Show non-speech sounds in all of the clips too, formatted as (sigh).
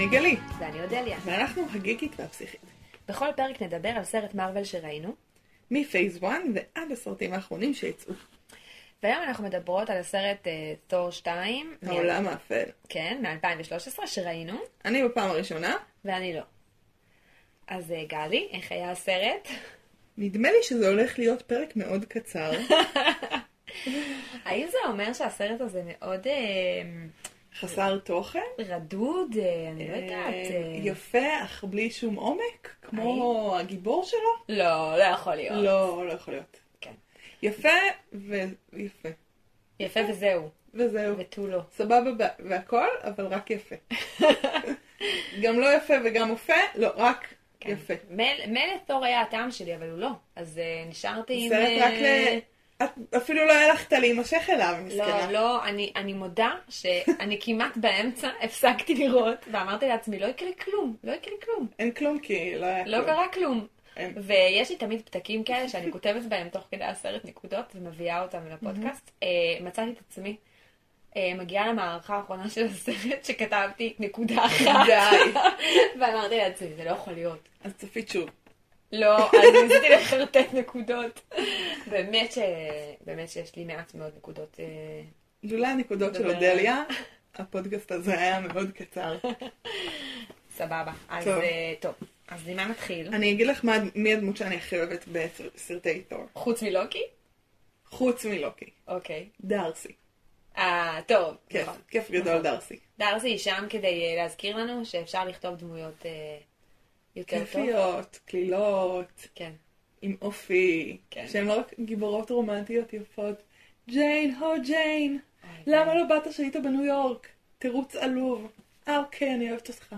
אני גלי, ואני אודליה. ואנחנו הגיקית והפסיכית. בכל פרק נדבר על סרט מארוול שראינו, מפייס 1 ועד הסרטים האחרונים שיצאו. והיום אנחנו מדברות על הסרט אה, תור 2, העולם האפל. כן, מ-2013, שראינו, אני בפעם הראשונה, ואני לא. אז אה, גלי, איך היה הסרט? נדמה לי שזה הולך להיות פרק מאוד קצר. (laughs) האם זה אומר שהסרט הזה מאוד אה, חסר תוכן. רדוד? אה, אני לא יודעת. אה, אה, יפה, אך בלי שום עומק, כמו הגיבור שלו. לא, לא יכול להיות. לא, לא יכול להיות. כן. יפה ויפה. יפה וזהו, וזהו. ותו לא. סבבה והכל, אבל רק יפה. (laughs) גם לא יפה וגם יפה, לא, רק כן. יפה. מילא תור היה הטעם שלי, אבל הוא לא. אז נשארתי עם... סרט אה, רק ל... את אפילו לא הלכת להימשך אליו, לא, מסכנה. לא, אני, אני מודה שאני כמעט באמצע הפסקתי לראות, ואמרתי לעצמי, לא יקרה כלום, לא יקרה כלום. אין כלום כי לא היה לא כלום. קרה כלום. אין. ויש לי תמיד פתקים כאלה שאני כותבת בהם תוך כדי הסרט נקודות ומביאה אותם לפודקאסט. אה, מצאתי את עצמי אה, מגיעה למערכה האחרונה של הסרט שכתבתי נקודה אחת. די. (laughs) ואמרתי לעצמי, זה לא יכול להיות. אז צפית שוב. לא, אז ניסיתי לחרטט נקודות. באמת ש... באמת שיש לי מעט מאוד נקודות. אה, לולא הנקודות של. אודליה, הפודקאסט הזה היה מאוד קצר. (laughs) סבבה. אז טוב. אה, טוב. אז ממה נתחיל? אני אגיד לך מה- מי הדמות שאני הכי אוהבת בסרטי תור. חוץ מלוקי? חוץ מלוקי. אוקיי. דארסי. אה, טוב. כיף, נכון. כיף גדול נכון. דארסי. דארסי היא שם כדי אה, להזכיר לנו שאפשר לכתוב דמויות יותר טוב. כיפיות, קלילות, כן. עם אופי, כן. שהן לא רק גיבורות רומנטיות יפות. ג'יין, הו ג'יין, למה לא באת שהיית בניו יורק? תירוץ עלוב. אה, אוקיי, אני אוהבת אותך.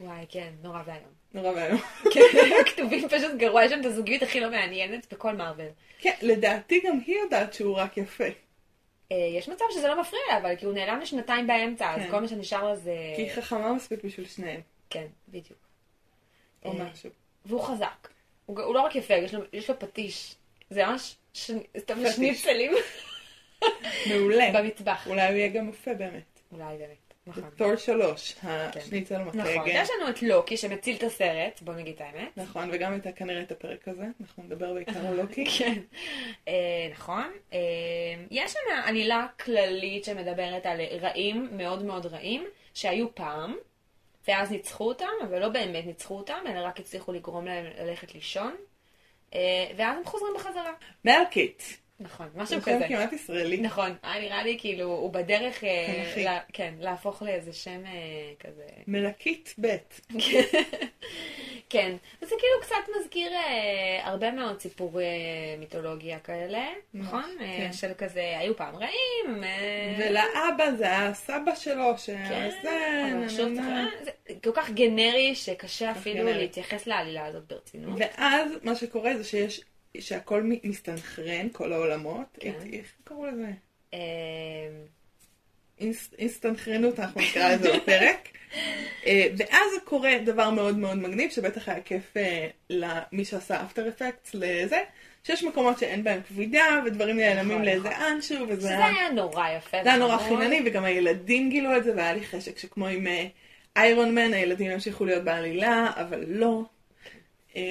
וואי, כן, נורא ואיום. נורא ואיום. (laughs) כן, כתובים פשוט גרוע, יש שם את הזוגיות הכי לא מעניינת בכל מארוול. כן, לדעתי גם היא יודעת שהוא רק יפה. אה, יש מצב שזה לא מפריע לה, אבל כי הוא נעלם לשנתיים באמצע, אז כן. כל מה שנשאר לו זה... כי היא חכמה מספיק בשביל שניהם, כן, בדיוק. או אה, משהו. והוא חזק. הוא, הוא לא רק יפה, יש לו, יש לו פטיש. זה ממש. שניצלים (laughs) מעולה. במטבח. אולי הוא יהיה גם יפה באמת. אולי באמת, נכון. תור שלוש, השניצל נכון, מתגן. יש לנו את לוקי שמציל את הסרט, בוא נגיד את האמת. נכון, וגם את כנראה את הפרק הזה, אנחנו נדבר בעיקר על (laughs) לוקי. כן. אה, נכון. אה, יש שם עלילה כללית שמדברת על רעים, מאוד מאוד רעים, שהיו פעם, ואז ניצחו אותם, אבל לא באמת ניצחו אותם, אלא רק הצליחו לגרום להם ללכת לישון, אה, ואז הם חוזרים בחזרה. מלקיט. נכון, משהו שם כזה. כמעט ישראלי. נכון, היה נראה לי כאילו, הוא בדרך, אה. לה- כן, להפוך לאיזה שם אה, כזה. מלקית ב'. (laughs) כן, קצת מזכיר אה, הרבה מאוד סיפורי מיתולוגיה כאלה, נכון? אה, כן. של כזה, היו פעם רעים. אה, ולאבא זה הסבא שלו, כן, אבל. אה, זה כל כך גנרי שקשה אפילו גנרי. להתייחס לעלילה הזאת ברצינות. ואז מה שקורה זה שיש, שהכל מסתנכרן, כל העולמות. כן. איך קראו לזה? אה, אינסטנכרנות, אנחנו נקרא לזה בפרק. אה, ואז קורה דבר מאוד מאוד מגניב, שבטח היה כיף אה, למי שעשה אפטר אפקטס לזה, שיש מקומות שאין בהם כבידה, ודברים נעלמים נכון, לאיזה נכון. אנשהו, וזה שזה היה... נורא יפה. זה היה נורא וחמוד. חינני, וגם הילדים גילו את זה, והיה לי חשק שכמו עם אה, איירון מן, הילדים המשיכו להיות בעלילה, אבל לא. אה,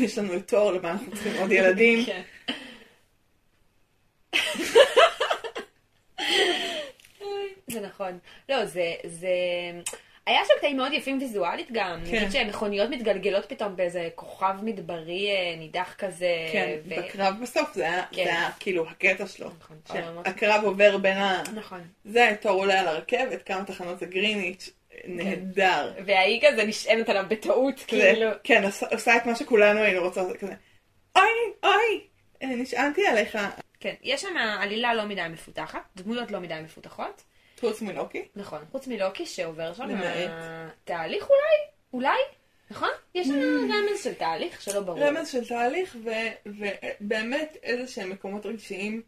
יש לנו את תור, למה אנחנו צריכים עוד ילדים. (laughs) (laughs) כן. זה נכון. לא, זה, זה... היה שם קטעים מאוד יפים ויזואלית גם. כן. נגיד שמכוניות מתגלגלות פתאום באיזה כוכב מדברי אה, נידח כזה. כן, ו- בקרב בסוף זה היה, כן. זה היה כאילו הקטע שלו. נכון. שהקרב עובר בין ה... נכון. זה, תור עולה על הרכבת, כמה תחנות זה גריניץ', נהדר. וההיא כזה נשענת עליו בטעות, כזה, כאילו. כן, עושה- עושה את מה שכולנו היינו רוצות, כזה, אוי, אוי, אה, נשענתי עליך. כן, יש שם עלילה לא מדי מפותחת, דמויות לא מדי מפותחות. חוץ מלוקי. נכון, חוץ מלוקי שעובר שם למעט. תהליך אולי? אולי? נכון? יש לנו רמז של תהליך שלא ברור. רמז של תהליך, ו- ובאמת איזה שהם מקומות רגשיים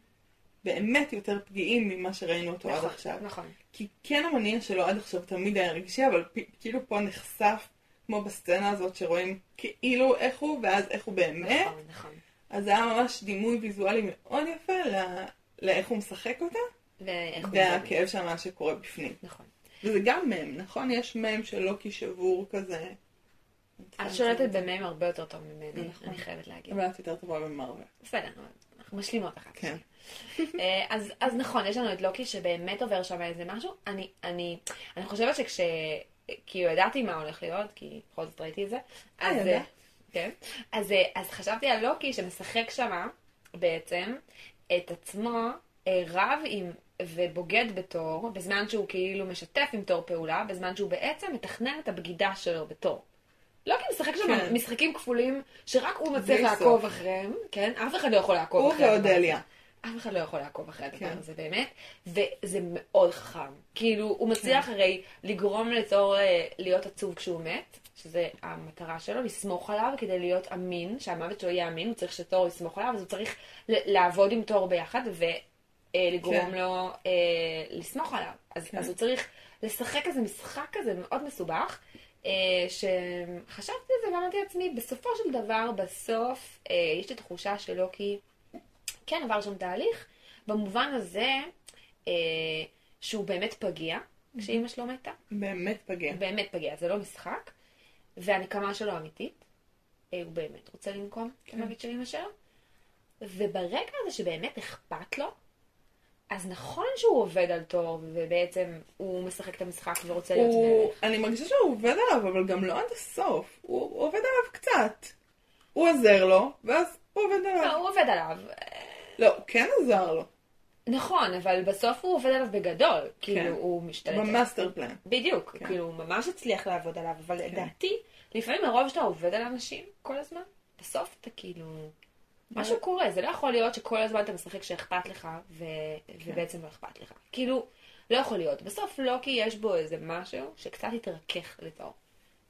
באמת יותר פגיעים ממה שראינו אותו עד נכון, עכשיו. נכון. כי כן המניע שלו עד עכשיו תמיד היה רגשי, אבל פ- כאילו פה נחשף, כמו בסצנה הזאת שרואים כאילו איך הוא, ואז איך הוא באמת. נכון, נכון. אז זה היה ממש דימוי ויזואלי מאוד יפה ל- לאיך הוא משחק אותה, ואיך. והכאב שם מה שקורה בפנים. נכון. וזה גם מם, נכון? יש מם של לוקי שבור כזה. את שולטת במם הרבה יותר טוב ממני, נכון. אני חייבת להגיד. אבל את יותר טובה במרוויל. בסדר, אנחנו משלימות אחת. כן. אה, אז, אז נכון, יש לנו את לוקי שבאמת עובר שם איזה משהו. אני, אני, אני חושבת שכש... כאילו ידעתי מה הולך להיות, כי בכל זאת ראיתי את זה. אז. אה, כן. אז, אז חשבתי על לוקי שמשחק שמה בעצם את עצמו רב עם ובוגד בתור, בזמן שהוא כאילו משתף עם תור פעולה, בזמן שהוא בעצם מתכנן את הבגידה שלו בתור. לוקי משחק שם כן. משחקים כפולים שרק הוא מצליח לעקוב. אחריהם, כן? אף אחד לא יכול לעקוב הוא אחרי הדבר הזה. ואודליה. אף אחד לא יכול לעקוב אחרי הדבר כן. הזה באמת, וזה מאוד חכם. כאילו, הוא מצליח כן. הרי לגרום לתור אה, להיות עצוב כשהוא מת, שזה המטרה שלו, לסמוך עליו כדי להיות אמין, שהמוות שלו יהיה אמין, הוא צריך שתור יסמוך עליו, אז הוא צריך לעבוד עם תור ביחד ולגרום כן. לו אה, לסמוך עליו. אז, כן. אז הוא צריך לשחק איזה משחק כזה מאוד מסובך. אה, שחשבתי על זה ואמרתי לעצמי, בסופו של דבר, בסוף, אה, יש לי תחושה שלוקי כן עבר שם תהליך, במובן הזה אה, שהוא באמת פגיע, כשאימא שלו מתה. באמת פגיע. באמת פגיע, זה לא משחק. והנקמה שלו אמיתית. אה, הוא באמת רוצה לנקום כן. המוות של אמא שלו. וברגע הזה שבאמת אכפת לו, אז נכון שהוא עובד על תור, ובעצם הוא משחק את המשחק ורוצה להיות הוא, מלך. אני מרגישה שהוא עובד עליו, אבל גם לא עד הסוף. הוא הוא עובד עליו קצת. הוא עוזר לו, ואז הוא עובד לא, עליו. הוא עובד עליו. לא, הוא כן עזר לו. נכון, אבל בסוף הוא עובד עליו בגדול. כאילו, הוא משתלט. במאסטר פלן. בדיוק, כן. כאילו, הוא ממש הצליח לעבוד עליו, אבל כן. לדעתי, לפעמים מרוב שאתה עובד על אנשים כל הזמן, בסוף אתה כאילו... משהו קורה, זה לא יכול להיות שכל הזמן אתה משחק שאכפת לך, ו... כן. ובעצם לא אכפת לך. כאילו, לא יכול להיות. בסוף לוקי יש בו איזה משהו שקצת התרכך לתור.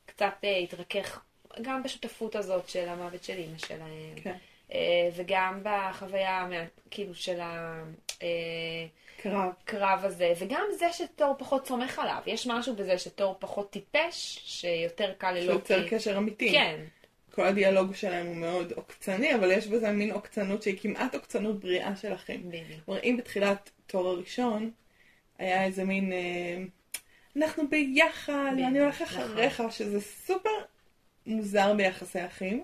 קצת אה, התרכך גם בשותפות הזאת של המוות של אימא שלהם, כן. אה, וגם בחוויה, מה- כאילו, של ה... אה, קרב. הקרב הזה, וגם זה שתור פחות סומך עליו. יש משהו בזה שתור פחות טיפש, שיותר קל ללוקי. שיוצר קשר אמיתי. כן, כל הדיאלוג שלהם הוא מאוד עוקצני, אבל יש בזה מין עוקצנות שהיא כמעט עוקצנות בריאה של אחים. כלומר, אם בתחילת תור הראשון היה איזה מין, אה, אנחנו ביחד, אני הולך נכון. אחריך, שזה סופר מוזר ביחסי אחים,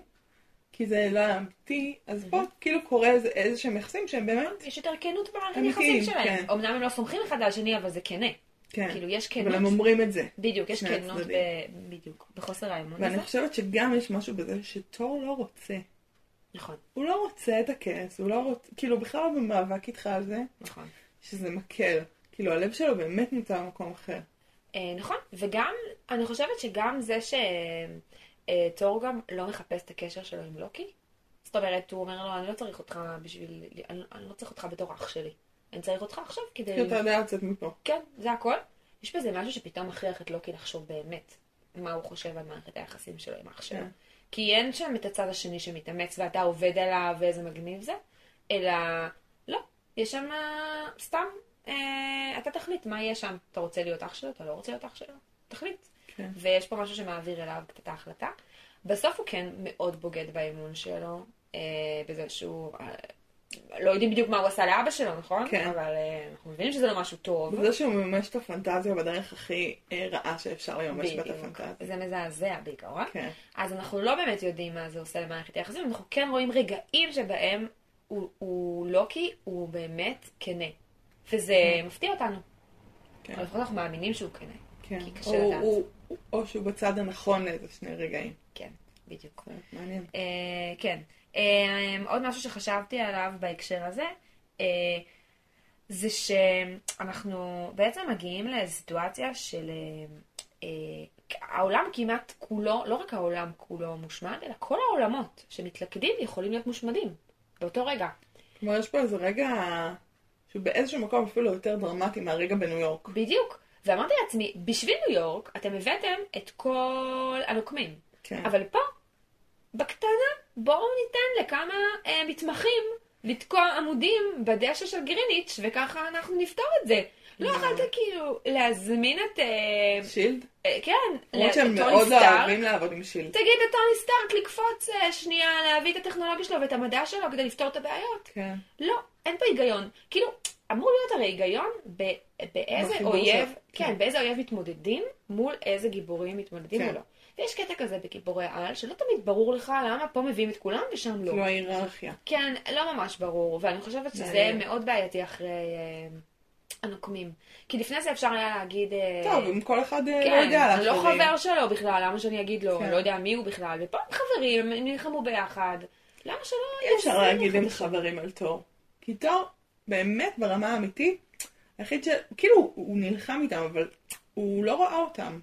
כי זה לא היה אמיתי, אז פה כאילו קורה איזה, איזה שהם יחסים שהם באמת, יש יותר כנות במערכת אמיתיים, יחסים שלהם. כן. אמנם הם לא סומכים אחד על השני, אבל זה כנה. כן, כאילו, יש אבל כנות. הם אומרים את זה. בדיוק, יש כנות. ב... בדיוק, בחוסר האמון ואני הזה. חושבת שגם יש משהו בזה שתור לא רוצה. נכון, הוא לא רוצה את הכעס, הוא לא רוצה, כאילו בכלל לא במאבק איתך על זה, נכון. שזה מקל. כאילו הלב שלו באמת נמצא במקום אחר. אה, נכון, וגם, אני חושבת שגם זה שתור גם לא מחפש את הקשר שלו עם לוקי. זאת אומרת, הוא אומר לו, אני לא צריך אותך בשביל, אני, אני לא צריך אותך בתור אח שלי. אני צריך אותך עכשיו כדי... כי אתה יודע לצאת מפה. כן, זה הכל. יש בזה משהו שפתאום מכריח את לוקי לחשוב באמת מה הוא חושב על מערכת היחסים שלו עם אח שלו. כן. כי אין שם את הצד השני שמתאמץ ואתה עובד עליו ואיזה מגניב זה, אלא לא, יש שם אה, סתם, אה, אתה תחליט מה יהיה שם. אתה רוצה להיות אח שלו, אתה לא רוצה להיות אח שלו, תחליט. כן. ויש פה משהו שמעביר אליו את ההחלטה. בסוף הוא כן מאוד בוגד באמון שלו, אה, בזה שהוא... לא יודעים בדיוק מה הוא עשה לאבא שלו, נכון? כן. אבל אה, אנחנו מבינים שזה לא משהו טוב. וזה שהוא מממש את הפנטזיה בדרך הכי אה, רעה שאפשר לממש בה את. הפנטזיה. זה מזעזע בעיקרון. כן. אז אנחנו לא באמת יודעים מה זה עושה למערכת היחסים, אנחנו כן רואים רגעים שבהם הוא, הוא לוקי, הוא באמת כנה. וזה מפתיע אותנו. כן. או לפחות אנחנו מאמינים שהוא כנה. כן. כי קשה או, לדעת. הוא, או שהוא בצד הנכון לאיזה שני רגעים. כן, בדיוק. זה מעניין. אה, כן. אה, עוד משהו שחשבתי עליו בהקשר הזה, אה, זה שאנחנו בעצם מגיעים לסיטואציה של אה, אה, העולם כמעט כולו, לא רק העולם כולו מושמד, אלא כל העולמות שמתלכדים יכולים להיות מושמדים באותו רגע. כלומר, יש פה איזה רגע שהוא באיזשהו מקום אפילו יותר דרמטי מהרגע בניו יורק. בדיוק. ואמרתי לעצמי, בשביל ניו יורק אתם הבאתם את כל הנוקמים. כן. אבל פה, בקטנה, בואו ניתן לכמה אה, מתמחים לתקוע עמודים בדשא של גריניץ', וככה אנחנו נפתור את זה. לא מה? יכולת כאילו להזמין את... אה, שילד? אה, כן, למרות שהם מאוד לא. אוהבים לעבוד עם שילד. תגיד לטוני סטארק לקפוץ אה, שנייה, להביא את הטכנולוגיה שלו ואת המדע שלו כדי לפתור את הבעיות. כן. לא, אין פה היגיון. כאילו, אמור להיות הרי היגיון באיזה אויב, כן. באיזה אויב מתמודדים מול איזה גיבורים מתמודדים כן. מולו. ויש קטע כזה בגיבורי על, שלא תמיד ברור לך למה פה מביאים את כולם ושם לא. כאילו ההיררכיה. כן, לא ממש ברור, ואני חושבת שזה מעניין. מאוד בעייתי אחרי אה, הנוקמים. כי לפני זה אפשר היה להגיד... אה, טוב, אם כל אחד אה, לא כן, יודע אני לא לאחרים. חבר שלו בכלל, למה שאני אגיד לו? כן. לא יודע מי הוא בכלל. ופה הם חברים, הם נלחמו ביחד. למה שלא אי אפשר להגיד הם? חברים על תור. כי תור, באמת, ברמה האמיתית, היחיד ש... כאילו, הוא נלחם איתם, אבל הוא לא ראה אותם.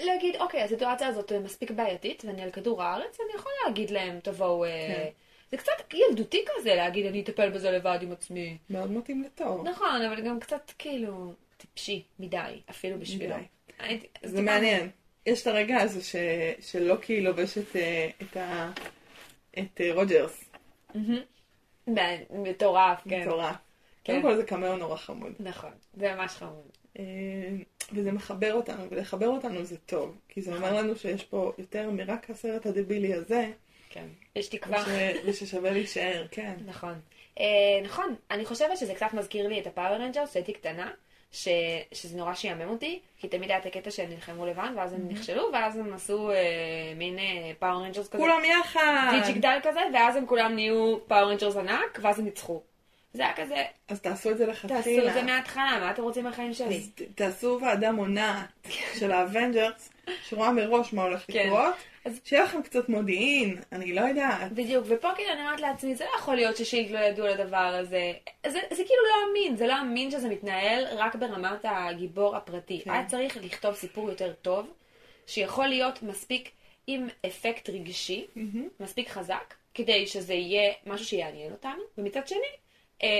להגיד, אוקיי, הסיטואציה הזאת מספיק בעייתית, ואני על כדור הארץ, אני יכול להגיד להם, תבואו... אה, כן. זה קצת ילדותי כזה להגיד, אני אטפל בזה לבד עם עצמי. מאוד מתאים לתור. נכון, אבל גם קצת כאילו טיפשי מדי, אפילו בשבילו. מדי. זה מעניין. יש את הרגע הזה ש... שלוקי לובש את, אה, את, ה... את אה, רוג'רס. מטורף, כן. מטורף. כן. קודם כל זה קמיאו נורא חמוד. נכון, זה ממש חמוד. אה, וזה מחבר אותנו, ולחבר אותנו זה טוב. כי זה אומר לנו שיש פה יותר מרק הסרט הדבילי הזה, כן. יש תקווה. וש- וששווה להישאר, כן. נכון. אה, נכון, אני חושבת שזה קצת מזכיר לי את ה Power Rangers, שהייתי קטנה, ש... שזה נורא שיעמם אותי, כי תמיד היה את הקטע שהם נלחמו לבד, ואז הם נכשלו, ואז הם עשו אה, מין Power Rangers כזה. כולם יחד! דיג'יגדל כזה, ואז הם כולם נהיו Power Rangers ענק, ואז הם ניצחו. זה היה כזה, אז תעשו את זה תעשו לכתחילה. את זה מההתחלה, מה אתם רוצים מהחיים שלי? אז תעשו ועדה מונעת של ה Avengers, שרואה מראש מה הולך כן. לקרות, אז- שיהיה לכם קצת מודיעין, אני לא יודעת. בדיוק, ופה כאילו אני אומרת לעצמי, זה לא יכול להיות ש S.H.I.E.L.D לא ידעו על הדבר הזה. זה, זה כאילו לא אמין, זה לא אמין שזה מתנהל רק ברמת הגיבור הפרטי. כן. היה צריך לכתוב סיפור יותר טוב, שיכול להיות מספיק עם אפקט רגשי, מהמם. מספיק חזק, כדי שזה יהיה משהו שיעניין אותנו, ומצד שני,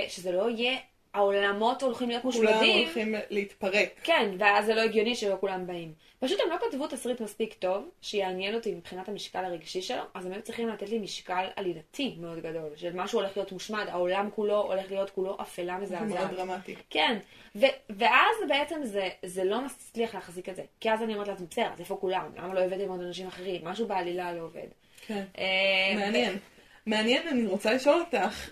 שזה לא יהיה, העולמות הולכים להיות כולם מושמדים. הולכים להתפרק. כן, ואז זה לא הגיוני שלא כולם באים. פשוט הם לא כתבו תסריט מספיק טוב, שיעניין אותי מבחינת המשקל הרגשי שלו, אז הם היו צריכים לתת לי משקל עלילתי מאוד גדול, של משהו הולך להיות מושמד, העולם כולו הולך להיות כולו אפלה זה מאוד מזעזעת. דרמטי. כן, ו- ואז בעצם זה, זה לא מצליח להחזיק את זה. כי אז אני אומרת לעצמי, בסדר, אז איפה כולם? למה לא הבאתם עוד אנשים אחרים? משהו בעלילה לא עובד. כן. אה, מעניין. מעניין, אני רוצה לשאול אותך,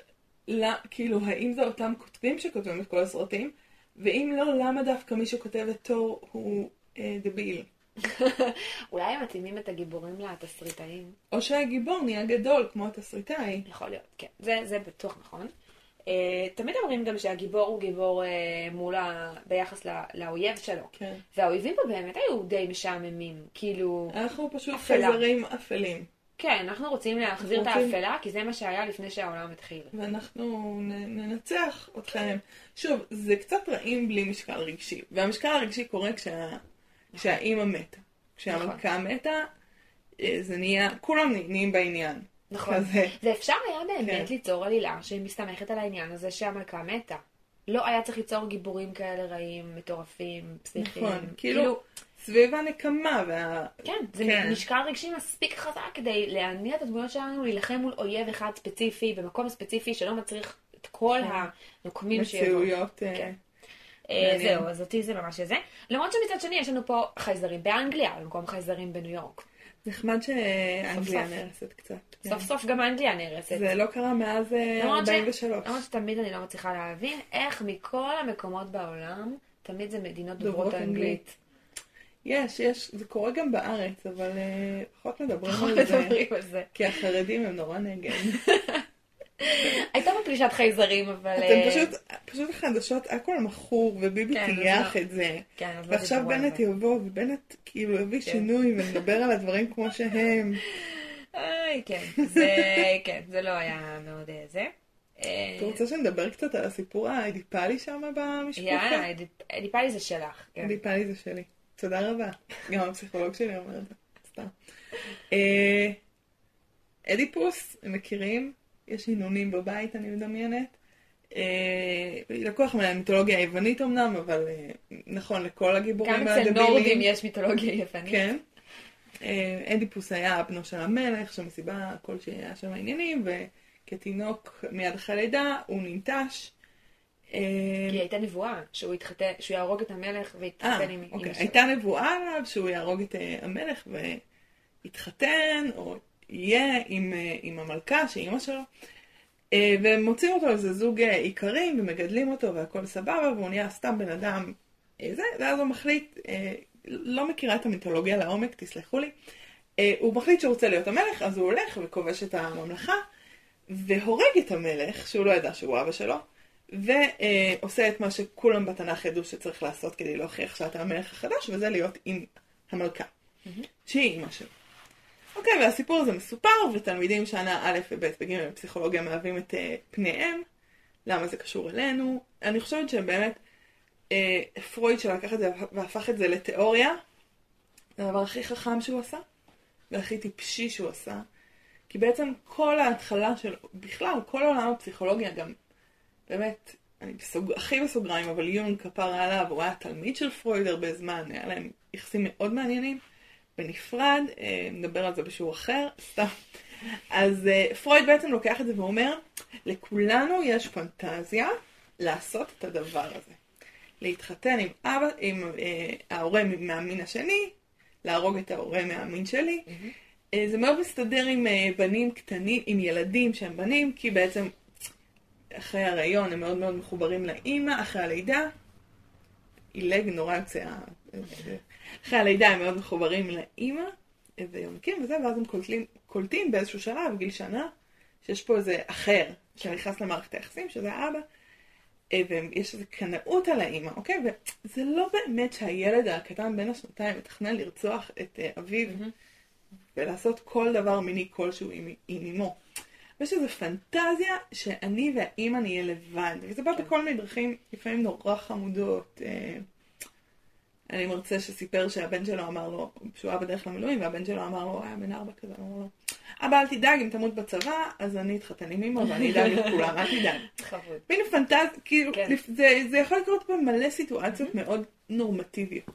לא, כאילו, האם זה אותם כותבים שכותבים את כל הסרטים? ואם לא, למה דווקא מי שכותב את תור הוא אה, דביל? (laughs) אולי הם מתאימים את הגיבורים לתסריטאים. או שהגיבור נהיה גדול כמו התסריטאי. יכול להיות, כן. זה, זה בטוח נכון. Uh, תמיד אומרים גם שהגיבור הוא גיבור uh, מול ה... ביחס לא, לאויב שלו. כן. והאויבים פה באמת היו די משעממים. כאילו, אנחנו פשוט אפלה. חייזרים אפלים. כן, אנחנו רוצים להחזיר את רוצים- האפלה, כי זה מה שהיה לפני שהעולם התחיל. ואנחנו ננצח אתכם. שוב, זה קצת רעים בלי משקל רגשי. והמשקל הרגשי קורה כשה... כשהאימא מתה. כשהמלכה מתה, אה, זה נהיה, כולם נהיים בעניין. נכון. כזה. ואפשר היה באמת כן. ליצור עלילה שמסתמכת על העניין הזה שהמלכה מתה. לא היה צריך ליצור גיבורים כאלה רעים, מטורפים, פסיכיים. נכון. כאילו, סביב הנקמה וה... כן, זה כן. משקל רגשי מספיק חזק כדי להניע את הדמויות שלנו להילחם מול אויב אחד ספציפי, במקום ספציפי שלא מצריך את כל כן. הנוקמים שיבואו. מציאויות... אה, כן. אה. זהו, אז אותי זה ממש זה. למרות שמצד שני יש לנו פה חייזרים באנגליה, במקום חייזרים בניו יורק. נחמד שאנגליה. נהרסת קצת. סוף סוף גם אנגליה נהרסת. זה לא קרה מאז אה, למרות 43. שתמיד אני לא מצליחה להבין איך מכל המקומות בעולם, תמיד זה מדינות דוברות אנגלית. יש, יש, זה קורה גם בארץ, אבל אה, פחות מדברים על זה. מדברים על זה. כי החרדים הם נורא נגד. (laughs) הייתה פה פלישת חייזרים, אבל... אתם אה, פשוט, פשוט החדשות, הכל מכור, וביבי כן, טייח לא. את זה. כן, לא ועכשיו בנט. יבוא, ובנט כאילו יביא כן. שינוי, ונדבר על הדברים כמו שהם. (laughs) איי, כן, זה, כן, זה לא היה מאוד אה, זה. אתה רוצה שנדבר קצת על הסיפור האדיפלי שם במשפחה? יאללה, אדיפ- אדיפלי זה שלך. אדיפלי זה שלי. תודה רבה. גם הפסיכולוג שלי אומר את זה. סתם. אה, אדיפוס, הם מכירים? יש הנונים בבית, אני מדמיינת. אה, לקוח מהמיתולוגיה היוונית אמנם, אבל אה, נכון לכל הגיבורים גם אצל נורדים יש מיתולוגיה יוונית. כן. אדיפוס היה בנו של המלך, שמסיבה כלשהי היה שם עניינים, וכתינוק מיד אחרי לידה הוא ננטש. אה, כי הייתה נבואה שהוא יתחתן, שהוא יהרוג את המלך אה, ויתחתן עם אוקיי. הייתה נבואה עליו שהוא יהרוג את אה, המלך ויתחתן, או יהיה עם, אה, עם המלכה, שהיא אימא שלו. אה, והם מוצאים אותו איזה זוג אה, איכרים ומגדלים אותו והכל סבבה והוא נהיה סתם בן אדם אה, זה, ואז הוא מחליט, אה, לא מכירה את המיתולוגיה לעומק, תסלחו לי, אה, הוא מחליט שהוא רוצה להיות המלך, אז הוא הולך וכובש את הממלכה והורג את המלך, שהוא לא ידע שהוא אבא שלו, ועושה את מה שכולם בתנ"ך ידעו שצריך לעשות כדי להוכיח שאתה המלך החדש, וזה להיות עם המלכה, שהיא אימא שלו. אוקיי, והסיפור הזה מסופר, ותלמידים שנה א' וב' וג' בפסיכולוגיה מהווים את אה, פניהם. למה זה קשור אלינו? אני חושבת שבאמת אה, פרויד שלקח את זה והפך את זה לתיאוריה, זה הדבר הכי חכם שהוא עשה, והכי טיפשי שהוא עשה. כי בעצם כל ההתחלה של, בכלל, כל עולם הפסיכולוגיה גם, באמת, אני בסוג, הכי בסוגריים, אבל יונג כפר עליו, הוא היה תלמיד של פרויד הרבה זמן, היה להם יחסים מאוד מעניינים. בנפרד, אה, נדבר על זה בשיעור אחר, סתם. אז אה, פרויד בעצם לוקח את זה ואומר, לכולנו יש פנטזיה לעשות את הדבר הזה. להתחתן עם אבא, עם אה, ההורה מהמין השני, להרוג את ההורה מהמין שלי. אה, זה מאוד מסתדר עם אה, בנים קטנים, עם ילדים שהם בנים, כי בעצם אחרי ההריון הם מאוד מאוד מחוברים לאימא, אחרי הלידה. עילג נורא יוצא אחרי הלידה הם מאוד מחוברים לאימא ויונקים וזה, ואז הם קולטים, קולטים באיזשהו שלב, בגיל שנה, שיש פה איזה אחר שנכנס למערכת היחסים, שזה האבא, אה, ויש איזו קנאות על האימא, אוקיי? וזה לא באמת שהילד הקטן בין השנתיים מתכנן לרצוח את אה, אביו mm-hmm. ולעשות כל דבר מיני כלשהו עם, עם אמו. ויש איזו פנטזיה שאני והאימא נהיה לבד, וזה בא כן. בכל מיני דרכים, לפעמים נורא חמודות. אה, אני מרצה שסיפר שהבן שלו אמר לו, שהוא היה בדרך למילואים, והבן שלו אמר לו, היה בן ארבע כזה, אמר לו, אבא אל תדאג, אם תמות בצבא, אז אני אתחתן עם אמא ואני אדאג לכולם, אל תדאג. (laughs) מין פנטז, כאילו, כן. זה, זה יכול לקרות במלא סיטואציות מאוד נורמטיביות.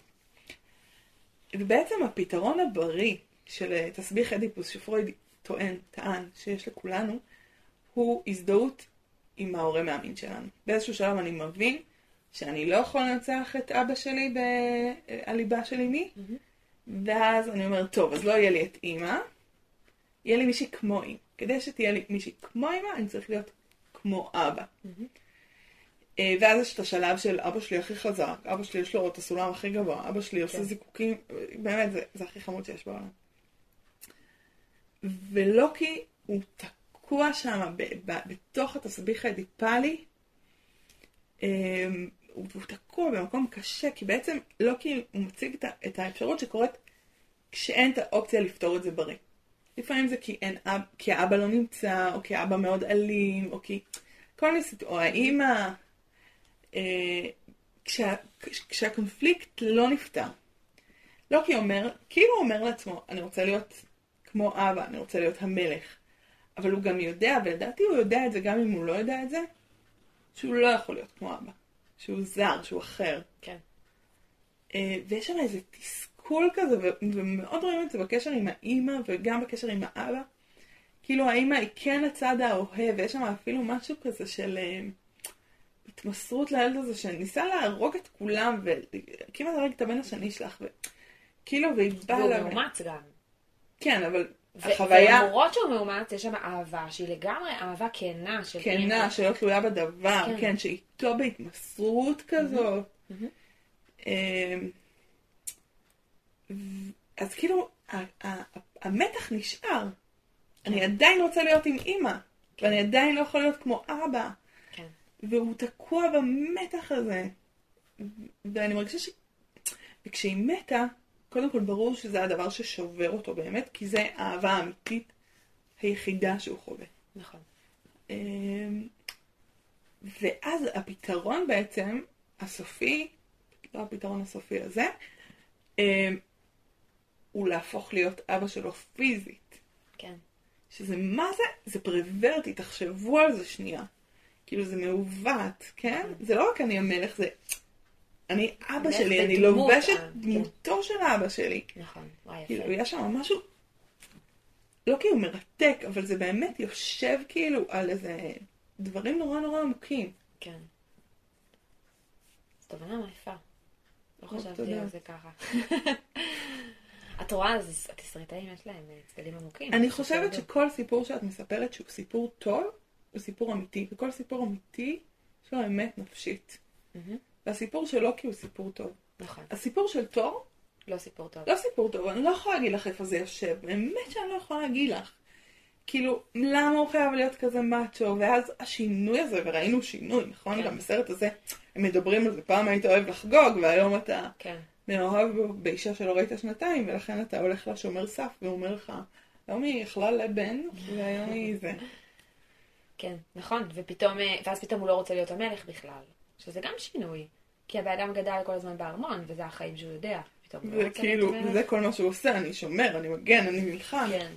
ובעצם הפתרון הבריא של אה, תסביך אדיפוס שפרויד טוען, טען, שיש לכולנו, הוא הזדהות עם ההורה מאמין שלנו. באיזשהו שלב אני מבין שאני לא יכול לנצח את אבא שלי בליבה של אמי, mm-hmm. ואז אני אומרת, טוב, אז לא יהיה לי את אימא, יהיה לי מישהי כמו אימא. כדי שתהיה לי מישהי כמו אימא, אני צריך להיות כמו אבא. Mm-hmm. ואז יש את השלב של אבא שלי הכי חזק, אבא שלי יש לו את הסולם הכי גבוה, אבא שלי עושה כן. זיקוקים, באמת, זה, זה הכי חמוד שיש בעולם. ולא כי הוא תקוע שם בתוך התסביך האדיפלי, אמ, הוא תקוע במקום קשה, כי בעצם לא כי הוא מציג את האפשרות שקורית כשאין את האופציה לפתור את זה בריא. לפעמים זה כי, אין כי האבא לא נמצא, או כי האבא מאוד אלים, או כי... כל מיני סיטואציות, או האימא... אה, כשה, כשהקונפליקט לא נפתר. לא כי הוא אומר, כאילו הוא אומר לעצמו, אני רוצה להיות כמו אבא, אני רוצה להיות המלך. אבל הוא גם יודע, ולדעתי הוא יודע את זה גם אם הוא לא יודע את זה, שהוא לא יכול להיות כמו אבא. שהוא זר, שהוא אחר. כן. אה, ויש שם איזה תסכול כזה, ומאוד רואים את זה בקשר עם האימא וגם בקשר עם האבא. כאילו האימא היא כן הצד האוהב, ויש שם אפילו משהו כזה של אה, התמסרות לילד הזה, שניסה להרוג את כולם, וכמעט הרג את הבן השני שלך, וכאילו, והיא באה... והוא מאומץ גם. כן, אבל החוויה... ולמרות שהוא מאומץ, יש שם אהבה שהיא לגמרי אהבה כנה של. כנה, שלא תלויה בדבר, כן, כן שאיתו בהתמסרות כזאת. אמ, אז כאילו, המתח נשאר. אני כן. עדיין רוצה להיות עם אימא, כן. ואני עדיין לא יכול להיות כמו אבא. כן. והוא תקוע במתח הזה. ואני מרגישה ש... וכשהיא מתה, קודם כל ברור שזה הדבר ששובר אותו באמת, כי זה האהבה האמיתית היחידה שהוא חווה. נכון. אמ, ואז הפתרון בעצם, הסופי, לא הפתרון הסופי הזה, אמ, הוא להפוך להיות אבא שלו פיזית. כן. שזה מה זה? זה פרוורטי, תחשבו על זה שנייה. כאילו זה מעוות, כן? כן? זה לא רק אני המלך, זה אני אבא שלי, אני לובשת כן. דמותו של אבא שלי. נכון, וואי יפה. כאילו, יש שם משהו, לא כאילו מרתק, אבל זה באמת יושב כאילו על איזה דברים נורא נורא עמוקים. כן. זו תובנה יפה. לא חשבתי על זה ככה. (laughs) את רואה, אז התסריטאים יש להם אה, צדדים עמוקים. אני חושבת שכל סיפור שאת מספרת שהוא סיפור טוב, הוא סיפור אמיתי, וכל סיפור אמיתי יש לו אמת נפשית. מהמם. והסיפור שלו כי הוא סיפור טוב. נכון. הסיפור של תור, לא סיפור טוב. לא סיפור טוב, אני לא יכולה להגיד לך איפה זה יושב, באמת שאני לא יכולה להגיד לך. כאילו, למה הוא חייב להיות כזה מאצ'ו, ואז השינוי הזה, וראינו שינוי, נכון? כן. גם בסרט הזה, הם מדברים על זה, פעם היית אוהב לחגוג, והיום אתה כן. מאוהב באישה שלא ראית שנתיים, ולכן אתה הולך לשומר סף, והוא אומר לך, היום היא יכלה לבן, והיום היא זה. כן, נכון, ופתאום, אה, ואז פתאום הוא לא רוצה להיות המלך בכלל, שזה גם שינוי, כי הבן אדם גדל כל הזמן בארמון, וזה החיים שהוא יודע, הוא לא המלך. זה כל מה שהוא עושה, אני שומר, אני מגן, אני נלחם. כן,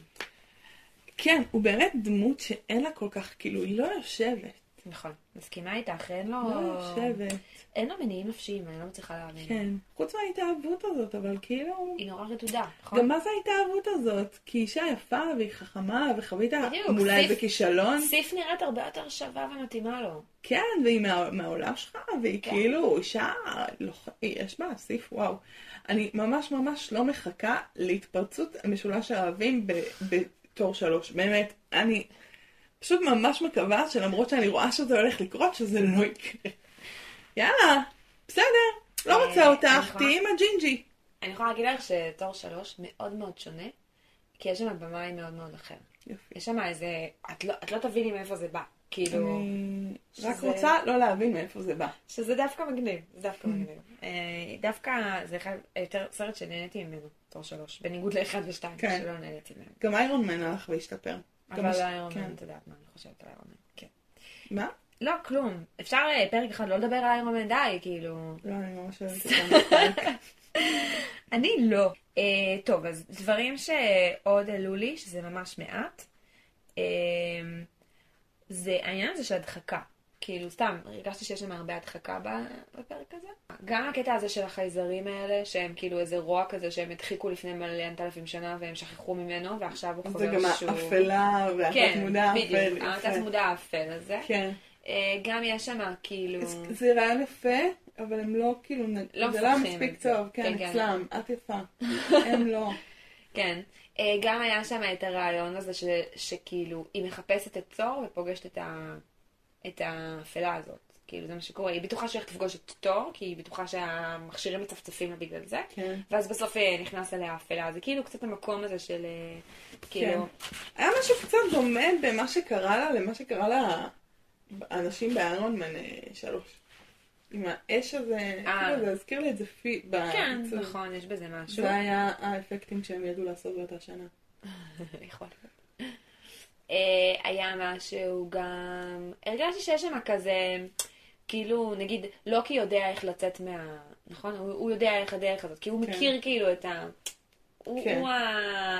כן, הוא באמת דמות שאין לה כל כך, כאילו, היא לא יושבת. נכון, מסכימה איתך, אין לו, לא יושבת. אין לו מניעים נפשיים, אני לא מצליחה להבין. כן. חוץ מההתאהבות הזאת, אבל כאילו... היא נורא רדודה, נכון? גם מה זה ההתאהבות הזאת? כי אישה יפה והיא חכמה וחווית אולי כישלון. סיף נראית הרבה יותר שווה ומתאימה לו. כן, והיא מה, מהעולם שלך, והיא כן. כאילו אישה, לא, יש בה סיף, וואו. אני ממש ממש לא מחכה להתפרצות משולש האהבים ב- בתור שלוש. באמת, אני פשוט ממש מקווה שלמרות שאני רואה שזה הולך לקרות, שזה לא יקרה. יאללה, בסדר, לא אה, רוצה אותך. תהיי עם הג'ינג'י. אני יכולה להגיד לך שתור שלוש מאוד מאוד שונה, כי יש שם במאי מאוד מאוד אחר. יופי. יש שם איזה, את לא, את לא תביני מאיפה זה בא, כאילו, אני רק שזה- רוצה לא להבין מאיפה זה בא. שזה דווקא מגניב, זה Mm. דווקא מגניב. אה, דווקא זה אחד, יותר סרט שנהניתי ממנו, תור שלוש, בניגוד לאחד ושתיים, כן. שלא נהניתי מהם. גם איירון מן הלך והשתפר. אבל הש- איירון כן. מן, את יודעת מה אני חושבת על איירון מן, כן. מה? לא, כלום. אפשר אה, פרק אחד לא לדבר על איירון מן, די, כאילו. לא, אני ממש אוהבת (laughs) אותם. אני לא. אה, טוב, אז דברים שעוד עלו לי, שזה ממש מעט, אה, זה העניין הזה של הדחקה. כאילו, סתם, הרגשתי שיש שם הרבה הדחקה בפרק הזה. גם הקטע הזה של החייזרים האלה, שהם כאילו איזה רוע כזה שהם הדחיקו לפני מלא אלפים שנה והם שכחו ממנו, ועכשיו הוא זה חוזר גם שהוא... האפלה והתת כן, מודע בדיוק, האפל. התת יפה. מודע האפל הזה. כן. אה, גם יש שם כאילו... זה- זה רעיון יפה, אבל הם לא כאילו, לא זה לא מספיק זה. טוב, כן, כן, כן. אצלם, את יפה. (laughs) הם לא. כן. אה, גם היה שם את הרעיון הזה ש, שכאילו היא מחפשת את צור ופוגשת את, ה, את האפלה הזאת. כאילו זה מה שקורה. היא בטוחה שהיא הולכת לפגוש את תור, כי היא בטוחה שהמכשירים מצפצפים לה בגלל זה. כן. ואז בסוף אה, נכנס אליה האפלה. זה כאילו קצת המקום הזה של אה, כאילו... היה משהו קצת דומה במה שקרה לה למה שקרה לאנשים באיירון מן אה, שלוש. עם האש הזה. כאילו זה הזכיר לי את זה פי... כן, בעיצוב. נכון, יש בזה משהו. זה היה האפקטים שהם ידעו לעשות באותה שנה. (laughs) יכול להיות. אה, היה משהו גם... הרגשתי שיש שם כזה, כאילו, נגיד, לוקי יודע איך לצאת מה... נכון? הוא, הוא יודע איך הדרך הזאת, כי הוא כן. מכיר כאילו את ה... הוא, כן. הוא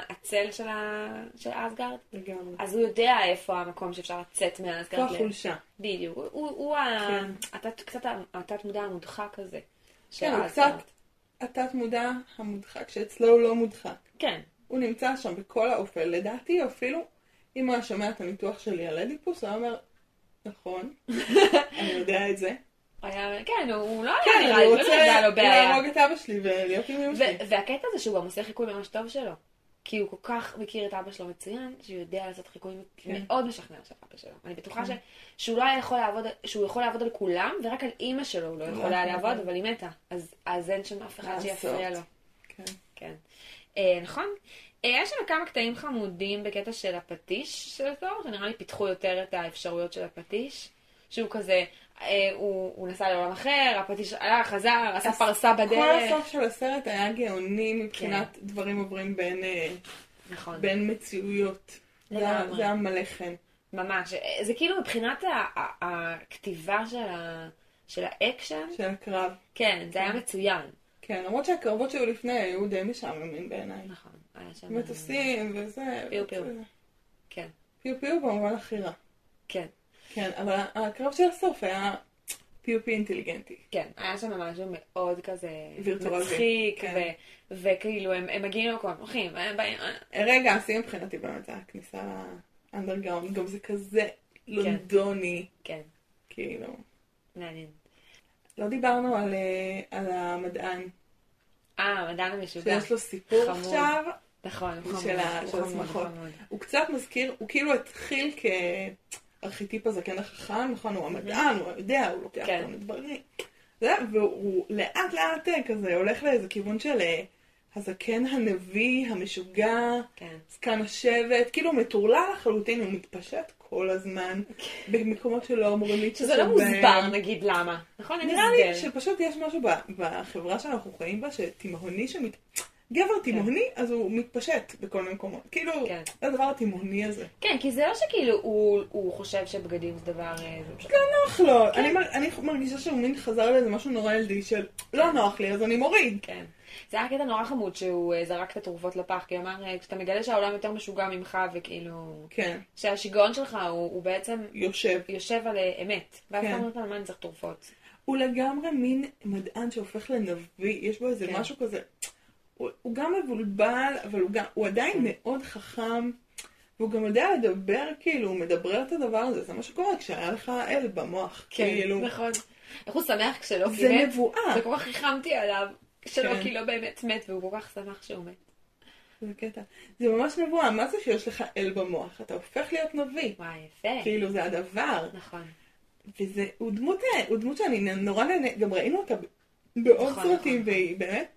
הצל של, ה... של אסגרד, לגמרי. אז הוא יודע איפה המקום שאפשר לצאת מאסגרד. ל- החולשה. בדיוק. הוא, הוא, הוא ה... כן. התת, קצת ה- התת מודע המודחק הזה. כן, הוא. קצת התת מודע המודחק, שאצלו הוא לא מודחק. כן, הוא נמצא שם בכל האופל. לדעתי, אפילו אם הוא היה שומע את הניתוח שלי על אדיפוס, הוא היה אומר, נכון, (laughs) אני יודע את זה. הוא היה, כן, הוא לא כן, היה נראה לי, לא רוצה היה. להרוג את אבא שלי ולהיות עם אמא שלי. והקטע הזה שהוא גם עושה חיקוי ממש טוב שלו. כי הוא כל כך מכיר את אבא שלו מצוין, שהוא יודע לעשות חיקוי כן. מאוד משכנע של אבא שלו. אני בטוחה ש... כן. שהוא לא היה יכול לעבוד, שהוא יכול לעבוד על כולם, ורק על אימא שלו הוא לא יכול היה יכול לעבוד, לעבוד. אבל היא מתה. אז, אז אין שם אף אחד. שיפריע לו. כן. כן. אה, נכון? אה, יש שם כמה קטעים חמודים בקטע של הפטיש של תור, שנראה לי פיתחו יותר את האפשרויות של הפטיש. שהוא כזה, אה, הוא, הוא נסע לעולם אחר, הפטיש עלה, חזר, עשה פרסה כל בדרך. הסוף של הסרט היה גאוני מבחינת דברים עוברים בין, אה, נכון. בין מציאויות. זה היה- לגמרי. זה היה מלא חן. ממש, זה כאילו מבחינת ה- ה- הכתיבה של, ה, של האקשן, של הקרב. כן, זה היה מצוין. כן, למרות שהקרבות שהיו לפני היו די משעממים בעיניי. נכון, היה שם... מטוסים וזה. פיו פיו. כן, פיו פיו במובן הכי רע. כן, כן, אבל הקרב של הסוף היה פיו פיו אינטליגנטי. כן, היה שם משהו מאוד כזה וירטואוזי, מצחיק, כן. ו- וכאילו הם, הם מגיעים למקום, הולכים, הם באים, אה, רגע, השיא מבחינתי באמת זה הכניסה לאנדרגראונד. גם זה כזה לונדוני, כן, כאילו. מעניין. לא דיברנו על, אה, על המדען, אה, המדען המשוגע. שיש לו סיפור חמוד. עכשיו. נכון, הוא של חמוד, הוא השמחות. הוא קצת מזכיר, הוא כאילו התחיל כ... הארכיטיפ הזקן החכם, נכון, הוא המדען, הוא יודע, הוא לוקח כן. כל מיני דברים. והוא לאט לאט כזה הולך לאיזה כיוון של אה, הזקן הנביא, המשוגע, כן. זקן השבט, כאילו מטורלל לחלוטין, הוא מתפשט כל הזמן, במקומות שלא אמורים להתפשט שזה לא. מוסבר נגיד למה. נכון? נראה לי. שפשוט יש משהו בחברה שאנחנו חיים בה, שתימהוני שמת... גבר תימהוני, אז הוא מתפשט בכל מיני מקומות. כאילו, כן. זה הדבר התימהוני הזה. כן, כי זה לא שכאילו הוא, הוא חושב שבגדים זה דבר... אה, זה פשוט- לא נוח לו. כן. אני אני מרגישה שהוא מין חזר לאיזה משהו נורא ילדי של לא נוח לי, אז אני מוריד. כן. זה היה קטע נורא חמוד שהוא אה, זרק את התרופות לפח, כי הוא אמר, אה, כשאתה מגלה שהעולם יותר משוגע ממך, וכאילו... כן, שהשיגעון שלך הוא, הוא בעצם יושב. יושב על אמת. ואז כן. אתה אומר, "למה אני צריך תרופות? הוא לגמרי מין מדען שהופך לנביא, יש בו איזה כן. משהו כזה. הוא, הוא גם מבולבל, אבל הוא, גם, הוא עדיין כן. מאוד חכם, והוא גם יודע לדבר, כאילו, הוא מדברר את הדבר הזה, זה מה שקורה כשהיה לך אל במוח. כאילו, נכון. איך הוא שמח כשלא זה מת? נבואה. וכל כך ריחמתי עליו, שלא כן. כי לא באמת מת, והוא כל כך שמח שהוא מת. זה קטע. זה ממש נבואה, מה זה שיש לך אל במוח? אתה הופך להיות נביא. וואי, יפה. כאילו, זה הדבר. נכון. וזה, הוא דמות, הוא דמות שאני נורא נהנה, גם ראינו אותה בעוד נכון, סרטים, נכון. והיא באמת,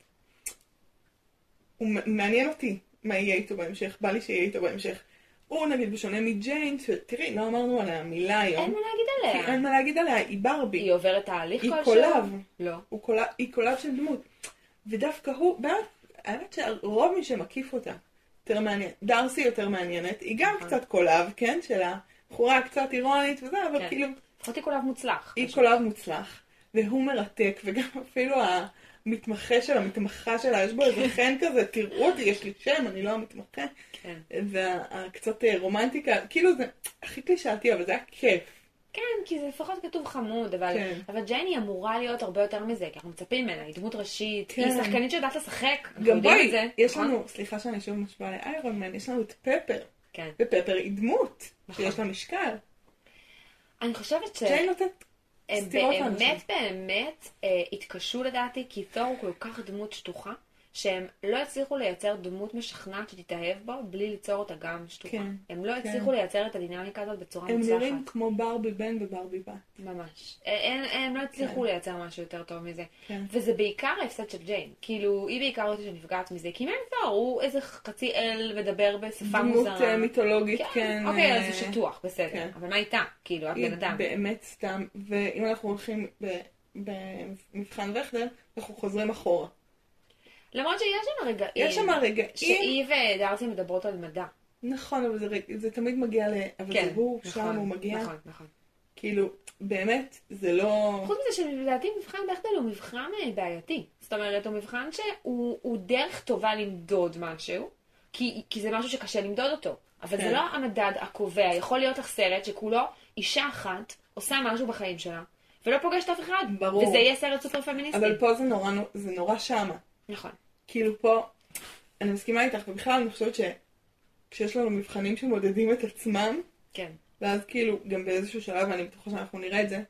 הוא מעניין אותי מה יהיה איתו בהמשך, בא לי שיהיה איתו בהמשך. הוא נגיד בשונה מג'יין, שתראי, לא אמרנו עליה מילה היום. אין מה להגיד עליה. אין מה להגיד עליה, היא ברבי. היא עוברת תהליך היא כלשהו? קולב. לא. קולב, היא קולב של דמות. ודווקא הוא, באמת, האמת שרוב מי שמקיף אותה יותר מעניין. דרסי יותר מעניינת, היא גם נכון. קצת קולב, כן, של הבחורה קצת אירונית וזה, אבל כן. כאילו, לפחות היא קולב מוצלח. היא. קולב מוצלח, והוא מרתק, וגם אפילו המתמחה שלה, המתמחה שלה, יש בו איזה חן כזה, תראו אותי, יש לי שם, אני לא המתמחה. כן. והקצת רומנטיקה, כאילו זה הכי קלישאתי, אבל זה היה כיף. כן, כי זה לפחות כתוב חמוד, אבל, כן. אבל היא אמורה להיות הרבה יותר מזה, כי אנחנו מצפים ממנה, היא דמות ראשית, כן. היא שחקנית שיודעת לשחק, גם בואי, זה, יש נכון? לנו, סליחה שאני שוב משוואה לאיירון מן, יש לנו את פפר, כן. ופפר היא דמות, נכון. שיש לה משקל. אני חושבת ש... ג'יין נותנת הם. באמת באמת אה, התקשו לדעתי, כי תור הוא כל כך דמות שטוחה, שהם לא הצליחו לייצר דמות משכנעת שתתאהב בו, בלי ליצור אותה גם שטוחה. כן, הם לא כן. הצליחו לייצר את הדינמיקה הזאת בצורה הם מוצלחת. נראים כמו ברבי בן וברבי בת. ממש. אה, הם, הם לא הצליחו כן. לייצר משהו יותר טוב מזה. כן. וזה בעיקר ההפסד של ג'יין. כאילו, היא בעיקר זאת שנפגעת מזה, כי מנפר הוא איזה חצי אל מדבר בשפה דמות מוזרה. אה, מיתולוגית, כן. אוקיי, אז אה, זה שטוח, בסדר. כן. אבל מה איתה? כאילו, את בן אדם. באמת סתם, ואם אנחנו הולכים במבחן וכטל, אנחנו חוזרים אחורה. למרות שיש שם רגעים. יש שם רגעים, שהיא ודארסי מדברות על מדע. נכון, אבל זה, רגע- זה תמיד מגיע ל... אבל זה הוא, נכון, שם הוא מגיע, נכון, נכון. כאילו, באמת, זה לא... חוץ מזה שלדעתי מבחן בכדל הוא מבחן אה, בעייתי. זאת אומרת, הוא מבחן שהוא הוא דרך טובה למדוד משהו, כי, כי זה משהו שקשה למדוד אותו. אבל כן. זה לא המדד הקובע. יכול להיות לך סרט שכולו אישה אחת עושה משהו בחיים שלה, ולא פוגשת אף אחד. ברור. וזה יהיה סרט סופר פמיניסטי. אבל פה זה נורא, זה נורא שמה. נכון. כאילו פה, אני מסכימה איתך, ובכלל אני חושבת שכשיש לנו מבחנים שמודדים את עצמם, כן. ואז כאילו, גם באיזשהו שלב, ואני בטוחה שאנחנו נראה את זה,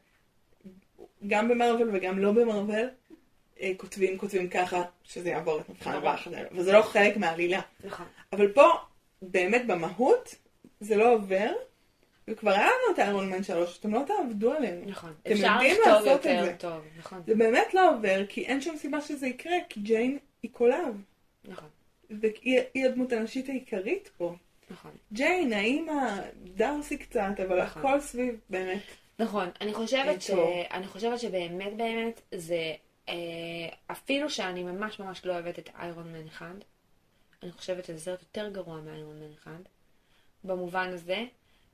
גם במרוויל וגם לא במרוויל, אה, כותבים, כותבים ככה, שזה יעבור את מבחן. הבא, וזה לא חלק מהעלילה. נכון. אבל פה, באמת במהות, זה לא עובר, וכבר היה לנו את איירון מן 3, אתם לא תעבדו עלינו. נכון. אתם אפשר יודעים לכתוב לעשות את יותר זה. טוב. נכון. זה באמת לא עובר, כי אין שום סיבה שזה יקרה, כי ג'יין היא קולב, נכון. והיא היא הדמות הנשית העיקרית פה. נכון. ג'יין, האימא, דרסי קצת, אבל נכון. הכל סביב, באמת. נכון, אני חושבת, ש... אני חושבת שבאמת באמת זה, אה, אפילו שאני ממש ממש לא אוהבת את איירון מן 1, אני חושבת שזה סרט יותר גרוע מאיירון מן 1, במובן הזה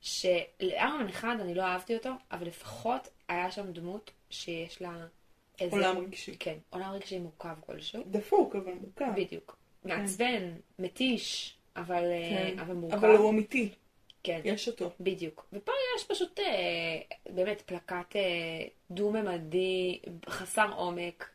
שלאיירון מן 1 אני לא אהבתי אותו, אבל לפחות היה שם דמות שיש לה איזה... עולם רגשי. כן, עולם רגשי מורכב כלשהו, דפוק, אבל מורכב. בדיוק. מעצבן, מתיש, אבל, אה, כן. אבל מורכב. אבל הוא אמיתי, כן. יש אותו. בדיוק. ופה יש פשוט אה, באמת פלקט אה, דו-ממדי, חסר עומק,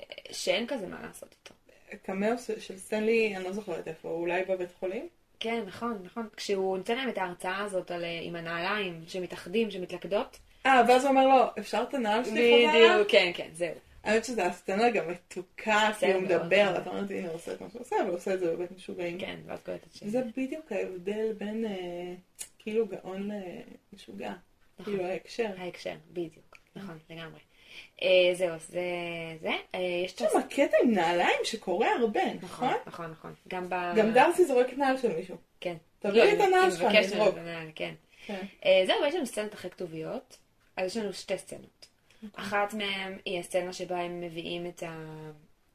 אה, שאין כזה מה לעשות איתו. קמאו של סטנלי, אני לא זוכרת איפה, אולי בבית חולים? כן, נכון, נכון. כשהוא נותן להם את ההרצאה הזאת על, אה, עם הנעליים שמתאחדים, שמתלכדות. אה, ואז הוא אומר לו, אפשר את הנעל שלי חזרה? בדיוק, כן, כן, זהו. האמת שזה הסצנה גם מתוקה, כי הוא. מדבר, ואתה אומרת, הנה, הוא עושה את מה שהוא עושה, והוא עושה את זה בבית משוגעים. כן, ואז קולטת ש... זה בדיוק ההבדל בין אה, כאילו גאון למשוגע. נכון. כאילו ההקשר. ההקשר, בדיוק. נכון, לגמרי. אה, זהו, זה... זה. אה, יש שם קטע עם נעליים שקורה הרבה, נכון, נכון? נכון, נכון. גם ב... גם דרסי זורק נעל של מישהו. כן. תביא לא, לי את הנעל היא שלך, נזרוק. כן. כן. אה, זהו, יש לנו סצנות הכי כתוביות. אז יש לנו שתי סצנות. אחת מהן היא הסצנה שבה הם מביאים את ה...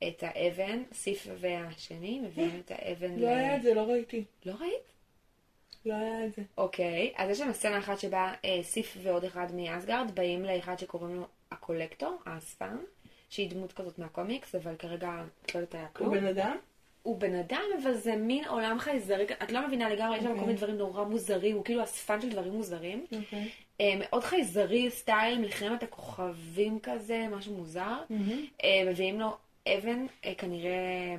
את האבן, סיף והשני מביאים את האבן לא היה את זה, לא ראיתי. לא ראית? לא היה את זה. אוקיי, אז יש לנו סצנה אחת שבה סיף ועוד אחד מאסגרד באים לאחד שקוראים לו הקולקטור, האספן, שהיא דמות כזאת מהקומיקס, אבל כרגע את לא יודעת הוא כלום. בן אדם? הוא בן אדם, אבל זה מין עולם חייזרי, את לא מבינה לגמרי, יש שם כל אוקיי. מיני דברים נורא מוזרים, הוא כאילו אספן של דברים מוזרים. אוקיי. אה, מאוד חייזרי, סטייל מלחמת הכוכבים כזה, משהו מוזר. אה, מביאים לו אבן, אה, כנראה...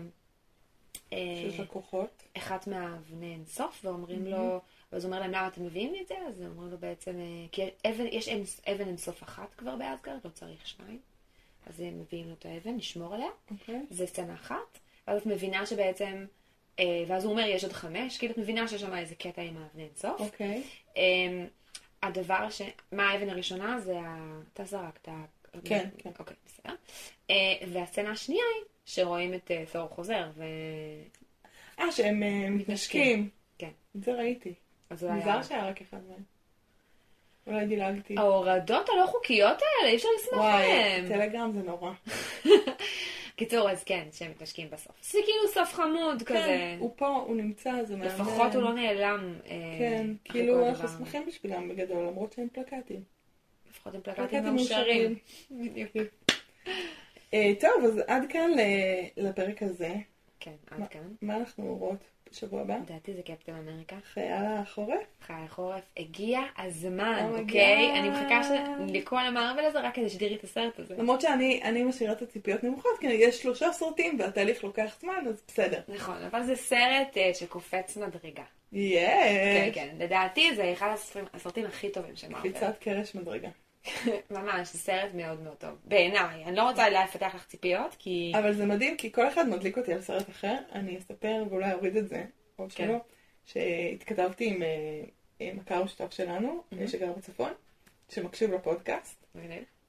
אה, שיש לה כוחות. אחת מהאבני אינסוף, ואומרים לו, אז הוא אומר להם, למה אתם מביאים לי את זה? אז הם אומרים לו בעצם, אה, כי אבן, יש אינס- אבן אינסוף אחת כבר באסגרד, לא צריך שניים. אז הם מביאים לו את האבן, נשמור עליה. אוקיי. זה סצנה אחת. ואז את מבינה שבעצם, אה, ואז הוא אומר, יש עוד חמש, כאילו את מבינה שיש שם איזה קטע עם האבני אינסוף. אוקיי. אה, הדבר ש... מה האבן הראשונה? זה ה... אתה זרקת. כן, כן. אוקיי, בסדר. אה, והסצנה השנייה היא שרואים את תור חוזר, ו... אה, שהם מתנשקים. כן. זה ראיתי. אז היה... מוזר שהיה רק אחד מהם. אולי דילגתי. ההורדות הלא חוקיות האלה, אי אפשר לסמוך וואי, עליהן. טלגרם זה נורא. (laughs) קיצור, אז כן, שהם מתנשקים בסוף. זה כאילו סוף חמוד כזה. כן, הוא פה, הוא נמצא, זה מהמם. לפחות הוא לא נעלם. אה, כן, כאילו אנחנו. שמחים בשבילם בגדול, למרות שהם פלקטים. לפחות עם פלקטים מאושרים. בדיוק. אה, טוב, אז עד כאן לפרק הזה. כן, עד כאן. מה אנחנו רואות בשבוע הבא? לדעתי זה קפטן אמריקה. חייל החורף? חי החורף. הגיע הזמן, Oh אוקיי? אני מחכה לכל המערבל הזה רק כדי שתראי את הסרט הזה. למרות שאני אני משאירה את הציפיות נמוכות, כי יש שלושה סרטים והתהליך לוקח זמן, אז בסדר. נכון, אבל זה סרט אה, שקופץ מדרגה. כן, Yeah! כן, לדעתי זה אחד הסרטים- הכי טובים של מארוול. קפיצת קרש מדרגה. (laughs) ממש, זה סרט מאוד מאוד טוב. בעיניי, אני לא רוצה לפתח לך ציפיות, כי... אבל זה מדהים, כי כל אחד מדליק אותי על סרט אחר. אני אספר ואולי אוריד את זה, או כן. שלא, שהתכתבתי עם אה, מכר משותף שלנו, Mhm. שגר בצפון, שמקשיב לפודקאסט.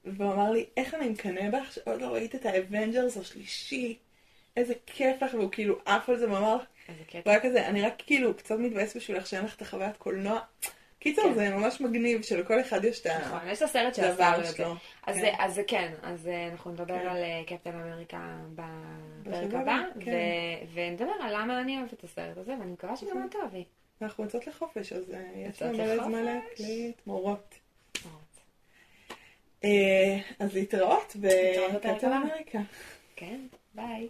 והוא אמר לי, איך אני מקנא בך שעוד לא ראית את ה Avengers השלישי? איזה כיף לך, והוא כאילו עף על זה ואמר לך, הוא. היה כזה, אני רק כאילו קצת מתבאס בשבילך שאין לך את החוויית קולנוע. קיצור, כן. זה ממש מגניב שלכל אחד יש את נכון, יש את הסרט את זה. שלו. אז כן. אז זה כן, אז אה, אנחנו נדבר כן. על אה, קפטן אמריקה בפרק הבא, כן. ו- ונדבר על למה אני אוהבת את הסרט הזה, ואני מקווה שגם נכון. את תאהבי. אנחנו יוצאות לחופש, אז אה, יש לנו מלא. זמן להקליט, מורות. אז להתראות בקפטן. אמריקה. כן, ביי.